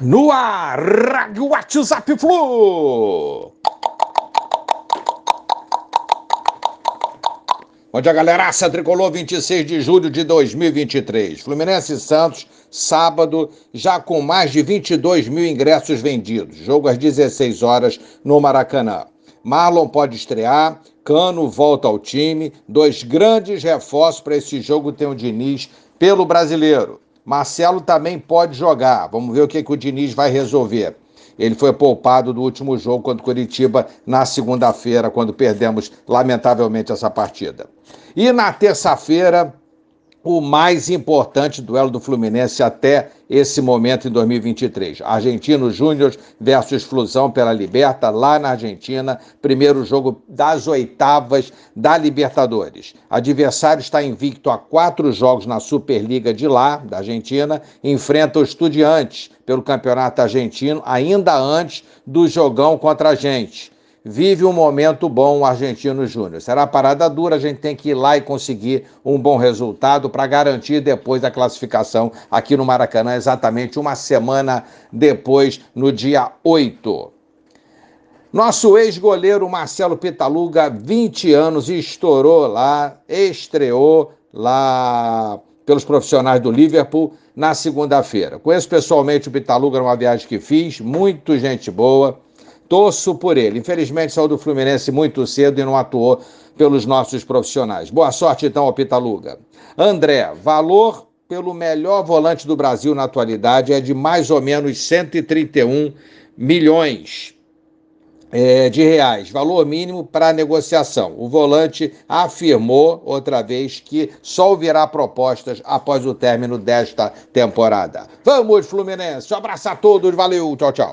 No ar, Rádio WhatsApp Flu. Bom dia, galeraça. Tricolor 26 de julho de 2023. Fluminense e Santos, sábado, já com mais de 22 mil ingressos vendidos. Jogo às 16 horas no Maracanã. Marlon pode estrear, Cano volta ao time. Dois grandes reforços para esse jogo tem o Diniz pelo brasileiro. Marcelo também pode jogar. Vamos ver o que, que o Diniz vai resolver. Ele foi poupado do último jogo contra o Curitiba na segunda-feira, quando perdemos, lamentavelmente, essa partida. E na terça-feira, o mais importante duelo do Fluminense até esse momento em 2023. Argentino Júnior versus Flusão pela Liberta, lá na Argentina, primeiro jogo das oitavas da Libertadores. Adversário está invicto a quatro jogos na Superliga de lá, da Argentina, enfrenta o Estudiantes pelo Campeonato Argentino, ainda antes do jogão contra a gente vive um momento bom o Argentino Júnior. Será parada dura, a gente tem que ir lá e conseguir um bom resultado para garantir depois a classificação aqui no Maracanã, exatamente uma semana depois, no dia 8. Nosso ex-goleiro Marcelo Pitaluga, 20 anos, estourou lá, estreou lá pelos profissionais do Liverpool na segunda-feira. Conheço pessoalmente o Pitaluga numa viagem que fiz, muito gente boa torço por ele. Infelizmente saiu do Fluminense muito cedo e não atuou pelos nossos profissionais. Boa sorte então ao Pitaluga. André, valor pelo melhor volante do Brasil na atualidade é de mais ou menos 131 milhões é, de reais, valor mínimo para negociação. O volante afirmou outra vez que só ouvirá propostas após o término desta temporada. Vamos, Fluminense! Um abraço a todos, valeu, tchau, tchau.